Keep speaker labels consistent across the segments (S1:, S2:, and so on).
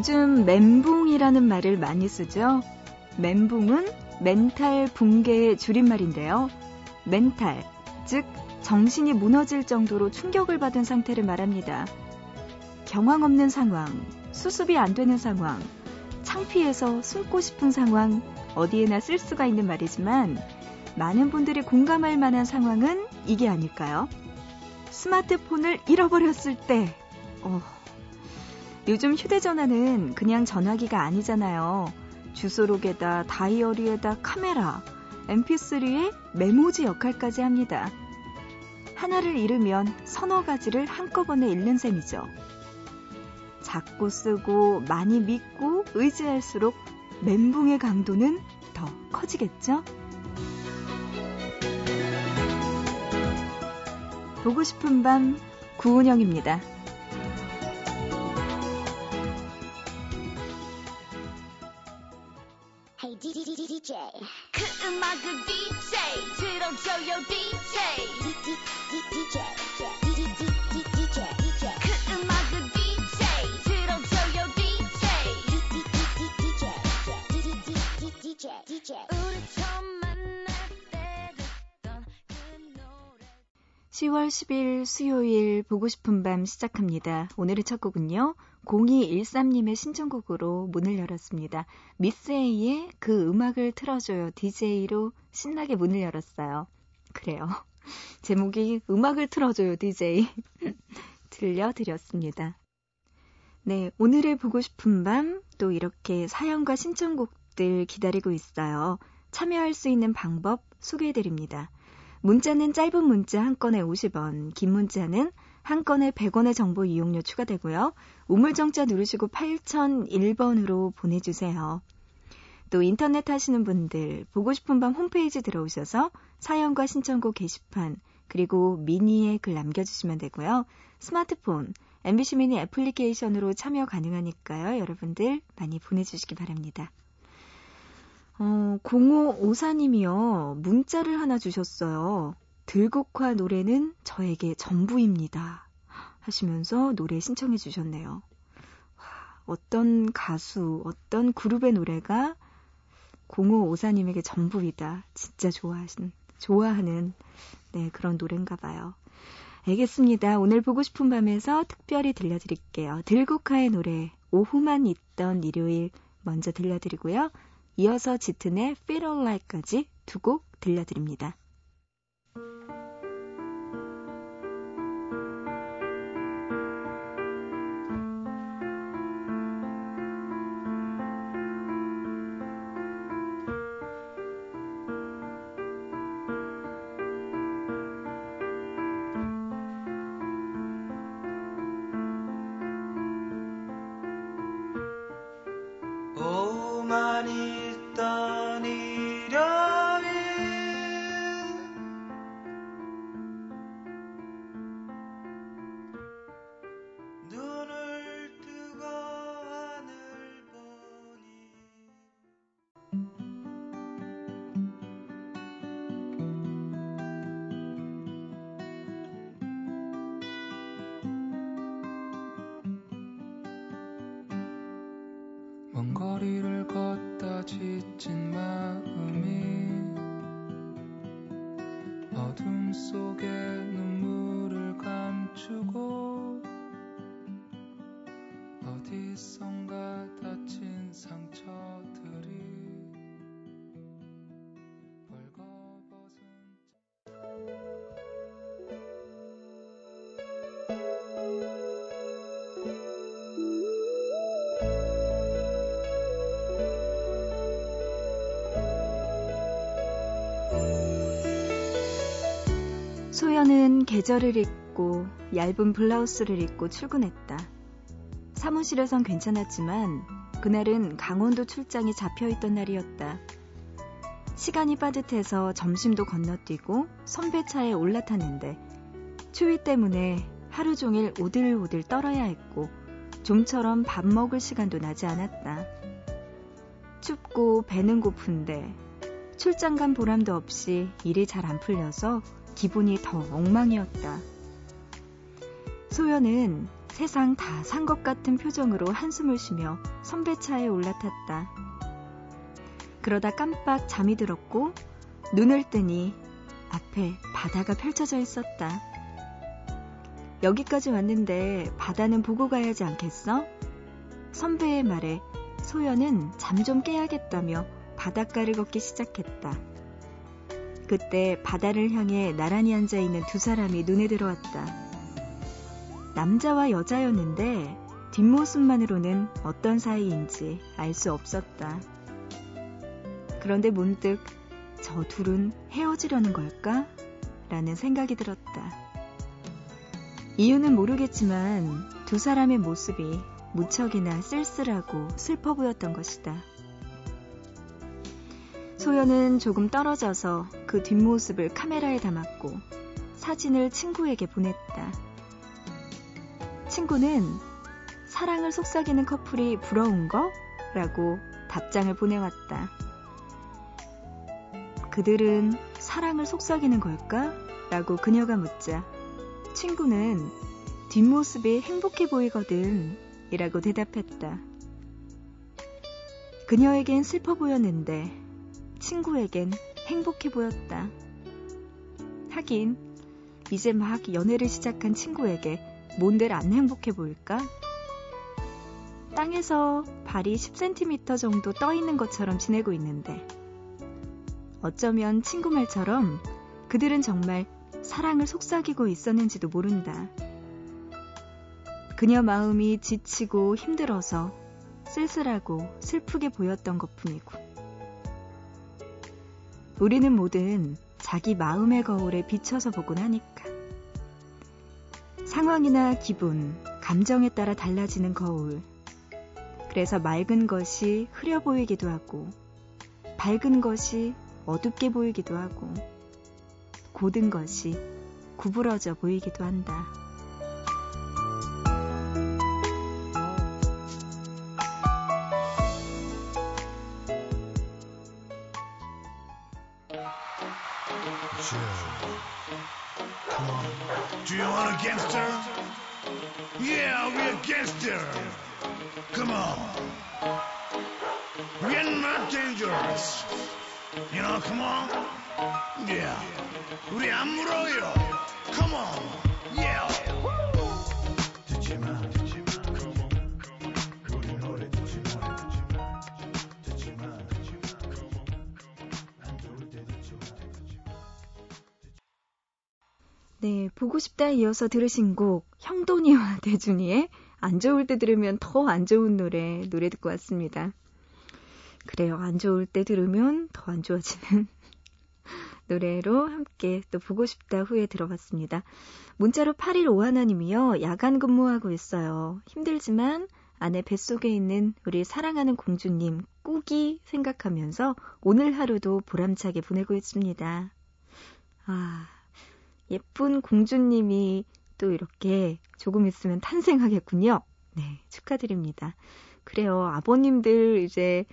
S1: 요즘 멘붕이라는 말을 많이 쓰죠. 멘붕은 멘탈 붕괴의 줄임말인데요. 멘탈, 즉 정신이 무너질 정도로 충격을 받은 상태를 말합니다. 경황 없는 상황, 수습이 안 되는 상황, 창피해서 숨고 싶은 상황, 어디에나 쓸 수가 있는 말이지만 많은 분들이 공감할 만한 상황은 이게 아닐까요? 스마트폰을 잃어버렸을 때, 어, 요즘 휴대전화는 그냥 전화기가 아니잖아요. 주소록에다 다이어리에다 카메라, mp3에 메모지 역할까지 합니다. 하나를 잃으면 서너 가지를 한꺼번에 잃는 셈이죠. 작고 쓰고 많이 믿고 의지할수록 멘붕의 강도는 더 커지겠죠? 보고 싶은 밤 구은영입니다. DJ 그 음악을 DJ 들어줘요 DJ DJ DJ 10월 10일 수요일 보고 싶은 밤 시작합니다. 오늘의 첫 곡은요. 0213님의 신청곡으로 문을 열었습니다. 미스 A의 그 음악을 틀어줘요. DJ로 신나게 문을 열었어요. 그래요. 제목이 음악을 틀어줘요. DJ. 들려드렸습니다. 네, 오늘의 보고 싶은 밤 또 이렇게 사연과 신청곡 들 기다리고 있어요. 참여할 수 있는 방법 소개해드립니다. 문자는 짧은 문자 한 건에 50원, 긴 문자는 한 건에 100원의 정보 이용료 추가되고요. 우물정자 누르시고 8001번으로 보내주세요. 또 인터넷 하시는 분들 보고 싶은 밤 홈페이지 들어오셔서 사연과 신청곡 게시판 그리고 미니에 글 남겨주시면 되고요. 스마트폰 MBC 미니 애플리케이션으로 참여 가능하니까요. 여러분들 많이 보내주시기 바랍니다. 어, 0554님이요. 문자를 하나 주셨어요. 들국화 노래는 저에게 전부입니다. 하시면서 노래 신청해 주셨네요. 어떤 가수, 어떤 그룹의 노래가 0554님에게 전부이다. 진짜 좋아하신, 좋아하는, 네, 그런 노래인가 봐요. 알겠습니다. 오늘 보고 싶은 밤에서 특별히 들려드릴게요. 들국화의 노래, 오후만 있던 일요일 먼저 들려드리고요. 이어서 짙은의 Feel Alike까지 두 곡 들려드립니다. 소연은 계절을 입고 얇은 블라우스를 입고 출근했다. 사무실에선 괜찮았지만 그날은 강원도 출장이 잡혀있던 날이었다. 시간이 빠듯해서 점심도 건너뛰고 선배 차에 올라탔는데 추위 때문에 하루 종일 오들오들 떨어야 했고 좀처럼 밥 먹을 시간도 나지 않았다. 춥고 배는 고픈데 출장 간 보람도 없이 일이 잘 안 풀려서 기분이 더 엉망이었다. 소연은 세상 다 산 것 같은 표정으로 한숨을 쉬며 선배 차에 올라탔다. 그러다 깜빡 잠이 들었고 눈을 뜨니 앞에 바다가 펼쳐져 있었다. 여기까지 왔는데 바다는 보고 가야지 않겠어? 선배의 말에 소연은 잠 좀 깨야겠다며 바닷가를 걷기 시작했다. 그때 바다를 향해 나란히 앉아 있는 두 사람이 눈에 들어왔다. 남자와 여자였는데 뒷모습만으로는 어떤 사이인지 알 수 없었다. 그런데 문득 저 둘은 헤어지려는 걸까? 라는 생각이 들었다. 이유는 모르겠지만 두 사람의 모습이 무척이나 쓸쓸하고 슬퍼 보였던 것이다. 소연은 조금 떨어져서 그 뒷모습을 카메라에 담았고 사진을 친구에게 보냈다. 친구는 사랑을 속삭이는 커플이 부러운 거? 라고 답장을 보내왔다. 그들은 사랑을 속삭이는 걸까? 라고 그녀가 묻자 친구는 뒷모습이 행복해 보이거든 이라고 대답했다. 그녀에겐 슬퍼 보였는데 친구에겐 행복해 보였다. 하긴 이제 막 연애를 시작한 친구에게 뭔들 안 행복해 보일까? 땅에서 발이 10cm 정도 떠 있는 것처럼 지내고 있는데 어쩌면 친구 말처럼 그들은 정말 사랑을 속삭이고 있었는지도 모른다. 그녀 마음이 지치고 힘들어서 쓸쓸하고 슬프게 보였던 것 뿐이고. 우리는 모든 자기 마음의 거울에 비춰서 보곤 하니까. 상황이나 기분, 감정에 따라 달라지는 거울. 그래서 맑은 것이 흐려 보이기도 하고, 밝은 것이 어둡게 보이기도 하고 고든 것이 구부러져 보이기도 한다. Dangerous. You know, come on. Yeah. 우리 안 물어요. Come on. Yeah. 듣지 마, 듣지 마. Come on. 우리 노래 듣지 마, 듣지 마. 듣지 마. Come on. 안 좋을 때 듣지 마. 네, 보고 싶다 이어서 들으신 곡 형돈이와 대준이의 안 좋을 때 들으면 더 안 좋은 노래 노래 듣고 왔습니다. 그래요. 안 좋을 때 들으면 더 안 좋아지는 노래로 함께 또 보고 싶다 후에 들어봤습니다. 문자로 8151님이요. 야간 근무하고 있어요. 힘들지만 아내 뱃속에 있는 우리 사랑하는 공주님 꾸기 생각하면서 오늘 하루도 보람차게 보내고 있습니다. 아, 예쁜 공주님이 또 이렇게 조금 있으면 탄생하겠군요. 네, 축하드립니다. 그래요. 아버님들 이제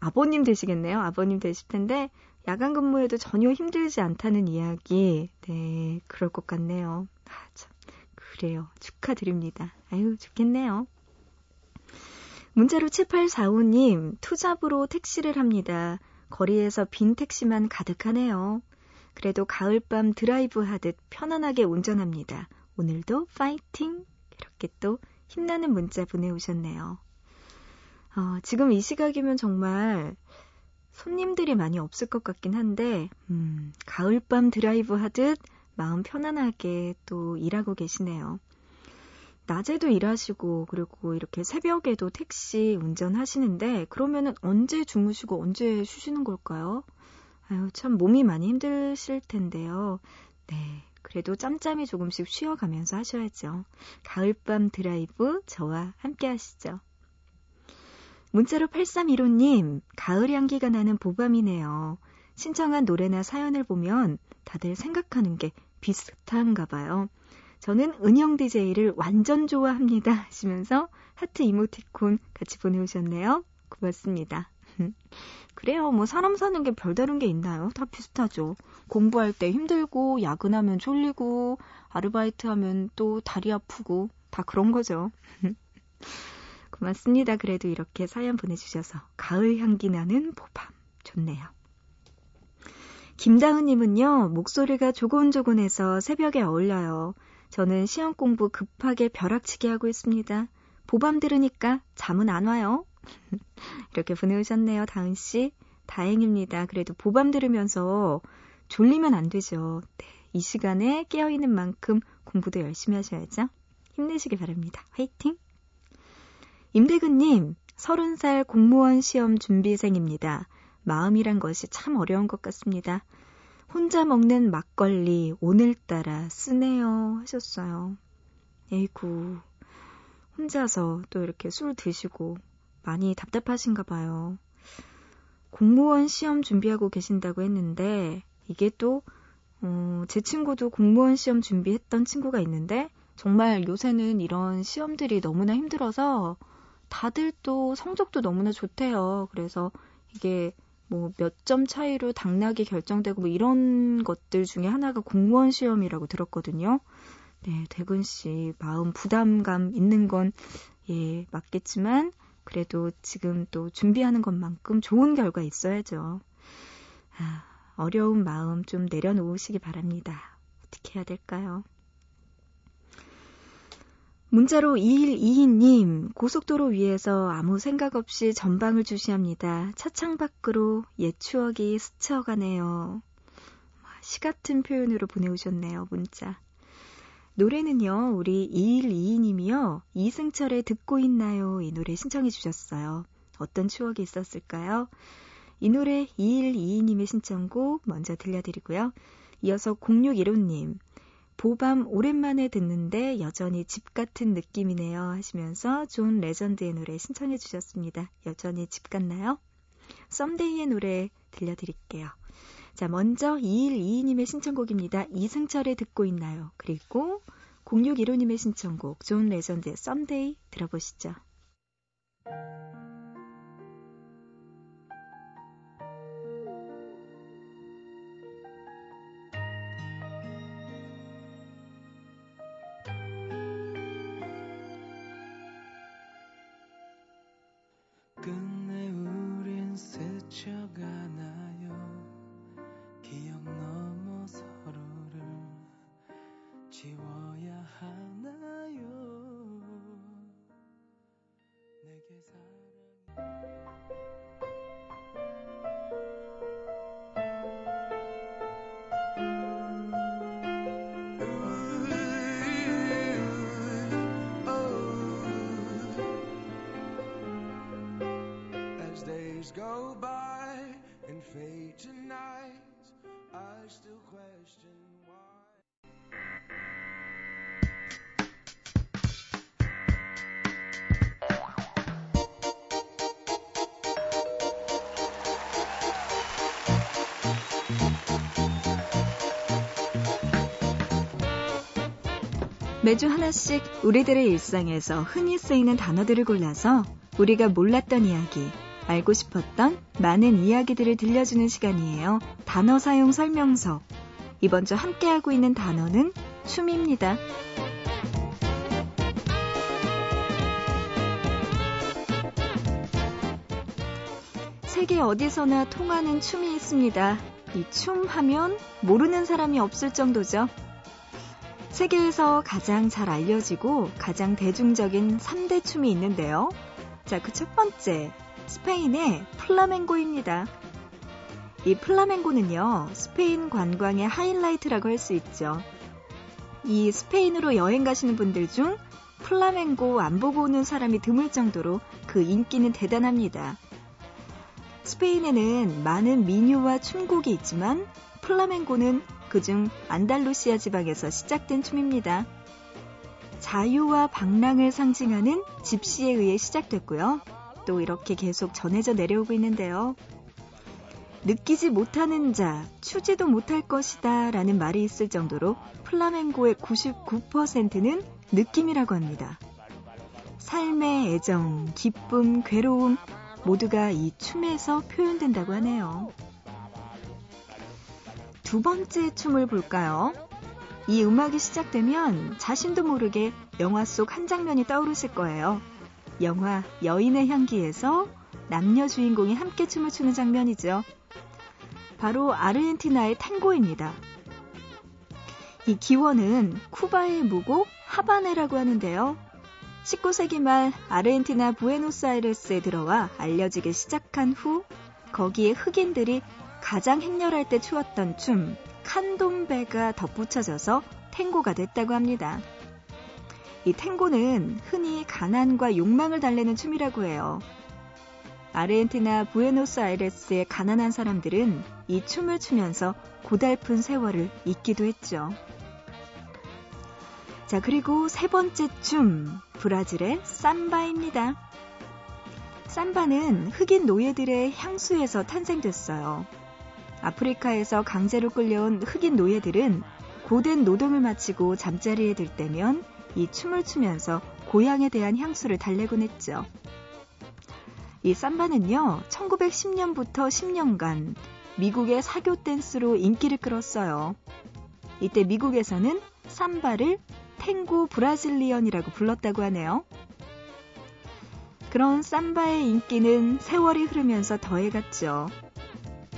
S1: 아버님 되시겠네요. 아버님 되실 텐데 야간 근무에도 전혀 힘들지 않다는 이야기. 네, 그럴 것 같네요. 아, 참. 그래요. 축하드립니다. 아유, 좋겠네요. 문자로 7845님, 투잡으로 택시를 합니다. 거리에서 빈 택시만 가득하네요. 그래도 가을밤 드라이브 하듯 편안하게 운전합니다. 오늘도 파이팅! 이렇게 또 힘나는 문자 보내오셨네요. 어, 지금 이 시각이면 정말 손님들이 많이 없을 것 같긴 한데, 음, 가을밤 드라이브 하듯 마음 편안하게 또 일하고 계시네요. 낮에도 일하시고, 그리고 이렇게 새벽에도 택시 운전하시는데, 그러면은 언제 주무시고 언제 쉬시는 걸까요? 아유, 참 몸이 많이 힘드실 텐데요. 네. 그래도 짬짬이 조금씩 쉬어가면서 하셔야죠. 가을밤 드라이브 저와 함께 하시죠. 문자로 8315님, 가을 향기가 나는 보밤이네요. 신청한 노래나 사연을 보면 다들 생각하는 게 비슷한가 봐요. 저는 은영 DJ를 완전 좋아합니다. 하시면서 하트 이모티콘 같이 보내오셨네요. 고맙습니다. 그래요. 뭐 사람 사는 게 별다른 게 있나요? 다 비슷하죠. 공부할 때 힘들고, 야근하면 졸리고, 아르바이트 하면 또 다리 아프고, 다다 그런 거죠. 고맙습니다. 그래도 이렇게 사연 보내주셔서 가을 향기 나는 보밤 좋네요. 김다은님은요, 목소리가 조곤조곤해서 새벽에 어울려요. 저는 시험 공부 급하게 벼락치기 하고 있습니다. 보밤 들으니까 잠은 안 와요. 이렇게 보내오셨네요, 다은 씨. 다행입니다. 그래도 보밤 들으면서 졸리면 안 되죠. 네, 이 시간에 깨어있는 만큼 공부도 열심히 하셔야죠. 힘내시기 바랍니다. 화이팅! 임대근님, 30살 공무원 시험 준비생입니다. 마음이란 것이 참 어려운 것 같습니다. 혼자 먹는 막걸리 오늘따라 쓰네요 하셨어요. 에이구, 혼자서 또 이렇게 술 드시고 많이 답답하신가 봐요. 공무원 시험 준비하고 계신다고 했는데 이게 또, 어, 제 친구도 공무원 시험 준비했던 친구가 있는데 정말 요새는 이런 시험들이 너무나 힘들어서 다들 또 성적도 너무나 좋대요. 그래서 이게 뭐 몇 점 차이로 당락이 결정되고 뭐 이런 것들 중에 하나가 공무원 시험이라고 들었거든요. 네, 대근 씨 마음 부담감 있는 건 예, 맞겠지만 그래도 지금 또 준비하는 것만큼 좋은 결과 있어야죠. 아, 어려운 마음 좀 내려놓으시기 바랍니다. 어떻게 해야 될까요? 문자로 2122님, 고속도로 위에서 아무 생각 없이 전방을 주시합니다. 차창 밖으로 옛 추억이 스쳐가네요. 시 같은 표현으로 보내오셨네요, 문자. 노래는요, 우리 2122님이요, 이승철의 듣고 있나요? 이 노래 신청해 주셨어요. 어떤 추억이 있었을까요? 이 노래 2122님의 신청곡 먼저 들려드리고요. 이어서 0615님, 보밤 오랜만에 듣는데 여전히 집 같은 느낌이네요 하시면서 좋은 레전드의 노래 신청해 주셨습니다. 여전히 집 같나요? Someday의 노래 들려드릴게요. 자, 먼저 2122님의 신청곡입니다. 이승철의 듣고 있나요? 그리고 0615님의 신청곡 존 레전드의 Someday 들어보시죠. 매주 하나씩 우리들의 일상에서 흔히 쓰이는 단어들을 골라서 우리가 몰랐던 이야기, 알고 싶었던 많은 이야기들을 들려주는 시간이에요. 단어 사용 설명서. 이번 주 함께하고 있는 단어는 춤입니다. 세계 어디서나 통하는 춤이 있습니다. 이 춤 하면 모르는 사람이 없을 정도죠. 세계에서 가장 잘 알려지고 가장 대중적인 3대 춤이 있는데요. 자, 그 첫 번째, 스페인의 플라멩고입니다. 이 플라멩고는요, 스페인 관광의 하이라이트라고 할 수 있죠. 이 스페인으로 여행 가시는 분들 중 플라멩고 안 보고 오는 사람이 드물 정도로 그 인기는 대단합니다. 스페인에는 많은 민요와 춤곡이 있지만 플라멩고는 그중 안달루시아 지방에서 시작된 춤입니다. 자유와 방랑을 상징하는 집시에 의해 시작됐고요. 또 이렇게 계속 전해져 내려오고 있는데요. 느끼지 못하는 자, 추지도 못할 것이다 라는 말이 있을 정도로 플라멩고의 99%는 느낌이라고 합니다. 삶의 애정, 기쁨, 괴로움 모두가 이 춤에서 표현된다고 하네요. 두 번째 춤을 볼까요? 이 음악이 시작되면 자신도 모르게 영화 속 한 장면이 떠오르실 거예요. 영화 여인의 향기에서 남녀 주인공이 함께 춤을 추는 장면이죠. 바로 아르헨티나의 탱고입니다. 이 기원은 쿠바의 무곡 하바네라고 하는데요. 19세기 말 아르헨티나 부에노스아이레스에 들어와 알려지기 시작한 후 거기에 흑인들이 가장 행렬할 때 추었던 춤 칸돔베가 덧붙여져서 탱고가 됐다고 합니다. 이 탱고는 흔히 가난과 욕망을 달래는 춤이라고 해요. 아르헨티나 부에노스아이레스의 가난한 사람들은 이 춤을 추면서 고달픈 세월을 잊기도 했죠. 자, 그리고 세 번째 춤, 브라질의 삼바입니다. 삼바는 흑인 노예들의 향수에서 탄생됐어요. 아프리카에서 강제로 끌려온 흑인 노예들은 고된 노동을 마치고 잠자리에 들 때면 이 춤을 추면서 고향에 대한 향수를 달래곤 했죠. 이 삼바는요, 1910년부터 10년간 미국의 사교 댄스로 인기를 끌었어요. 이때 미국에서는 삼바를 탱고 Brazilian이라고 불렀다고 하네요. 그런 삼바의 인기는 세월이 흐르면서 더해갔죠.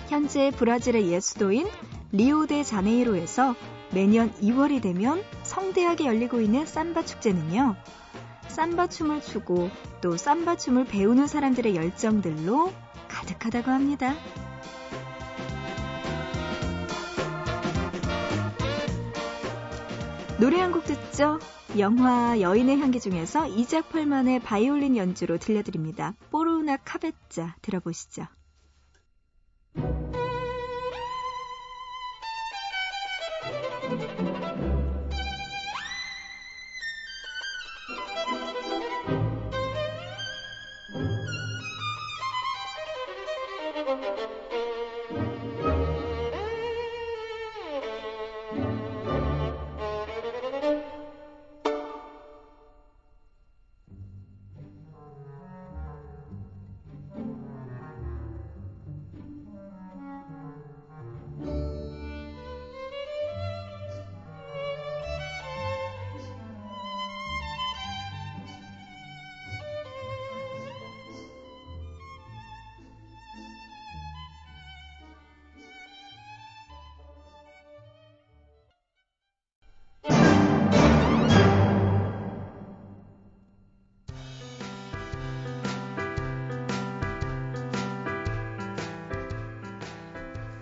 S1: 현재 브라질의 옛 수도인 리오데 자네이로에서 매년 2월이 되면 성대하게 열리고 있는 삼바 축제는요. 삼바 춤을 추고 또 삼바 춤을 배우는 사람들의 열정들로 가득하다고 합니다. 노래 한 곡 듣죠? 영화 여인의 향기 중에서 이작 펄만의 바이올린 연주로 들려드립니다. 뽀로나 카베짜 들어보시죠.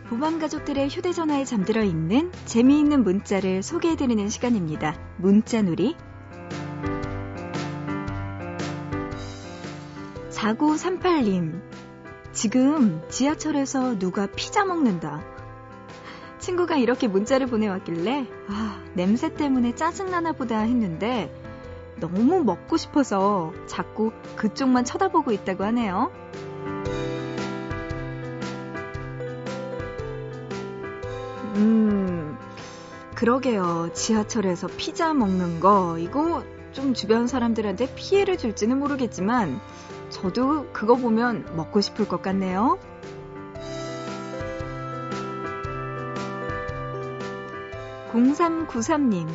S1: 부방 가족들의 휴대전화에 잠들어 있는 재미있는 문자를 소개해드리는 시간입니다. 문자놀이. 4938님, 지금 지하철에서 누가 피자 먹는다. 친구가 이렇게 문자를 보내왔길래, 아, 냄새 때문에 짜증나나 보다 했는데, 너무 먹고 싶어서 자꾸 그쪽만 쳐다보고 있다고 하네요. 음, 그러게요. 지하철에서 피자 먹는 거, 이거 좀 주변 사람들한테 피해를 줄지는 모르겠지만, 저도 그거 보면 먹고 싶을 것 같네요. (0393님)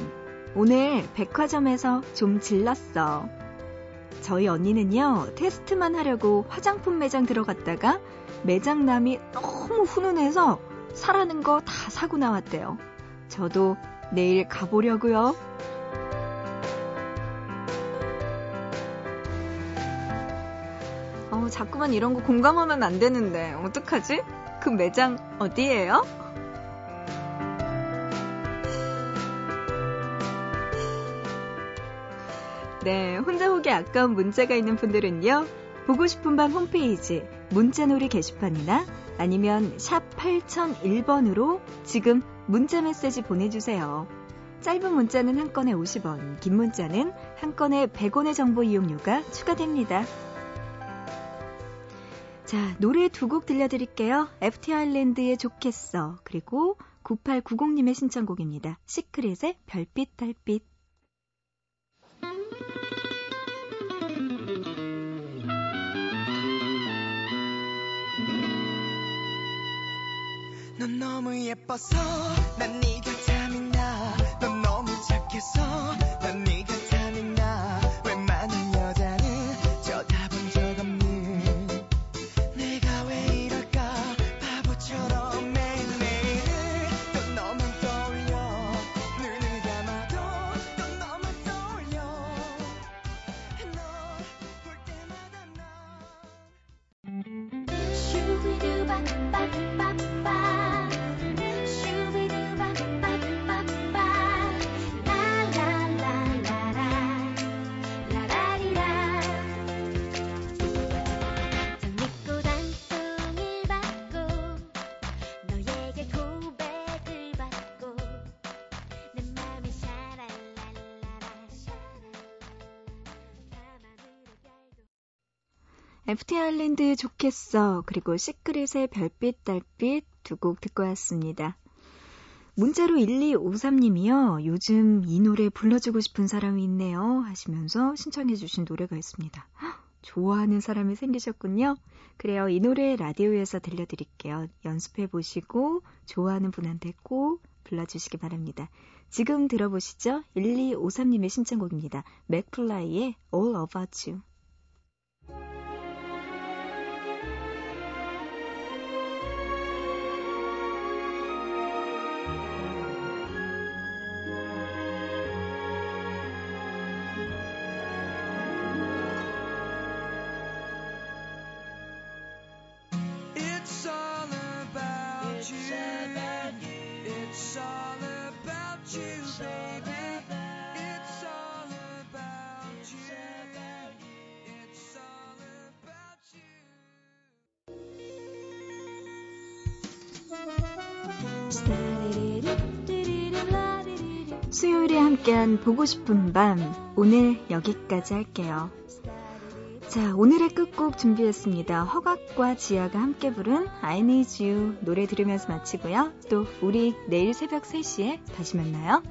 S1: 오늘 백화점에서 좀 질렀어. 저희 언니는요, 테스트만 하려고 화장품 매장 들어갔다가 매장남이 너무 훈훈해서 사라는 거 다 사고 나왔대요. 저도 내일 가보려고요. 어, 자꾸만 이런 거 공감하면 안 되는데 어떡하지? 그 매장 어디예요? 네, 혼자 보기 아까운 문자가 있는 분들은요. 보고 싶은 밤 홈페이지 문자놀이 게시판이나 아니면 샵 8001번으로 지금 문자 메시지 보내주세요. 짧은 문자는 한 건에 50원, 긴 문자는 한 건에 100원의 정보 이용료가 추가됩니다. 자, 노래 두 곡 들려드릴게요. FT 아일랜드의 좋겠어. 그리고 9890님의 신청곡입니다. 시크릿의 별빛 달빛. 넌 너무 예뻐서 난 네가 탐 FT 아일랜드 좋겠어. 그리고 시크릿의 별빛 달빛 두 곡 듣고 왔습니다. 문자로 1253님이요. 요즘 이 노래 불러주고 싶은 사람이 있네요. 하시면서 신청해 주신 노래가 있습니다. 좋아하는 사람이 생기셨군요. 그래요. 이 노래 라디오에서 들려드릴게요. 연습해 보시고 좋아하는 분한테 꼭 불러주시기 바랍니다. 지금 들어보시죠. 1253님의 신청곡입니다. 맥플라이의 All About You. 수요일에 함께한 보고 싶은 밤, 오늘 여기까지 할게요. 자, 오늘의 끝곡 준비했습니다. 허각과 지아가 함께 부른 I Need You 노래 들으면서 마치고요. 또 우리 내일 새벽 3시에 다시 만나요.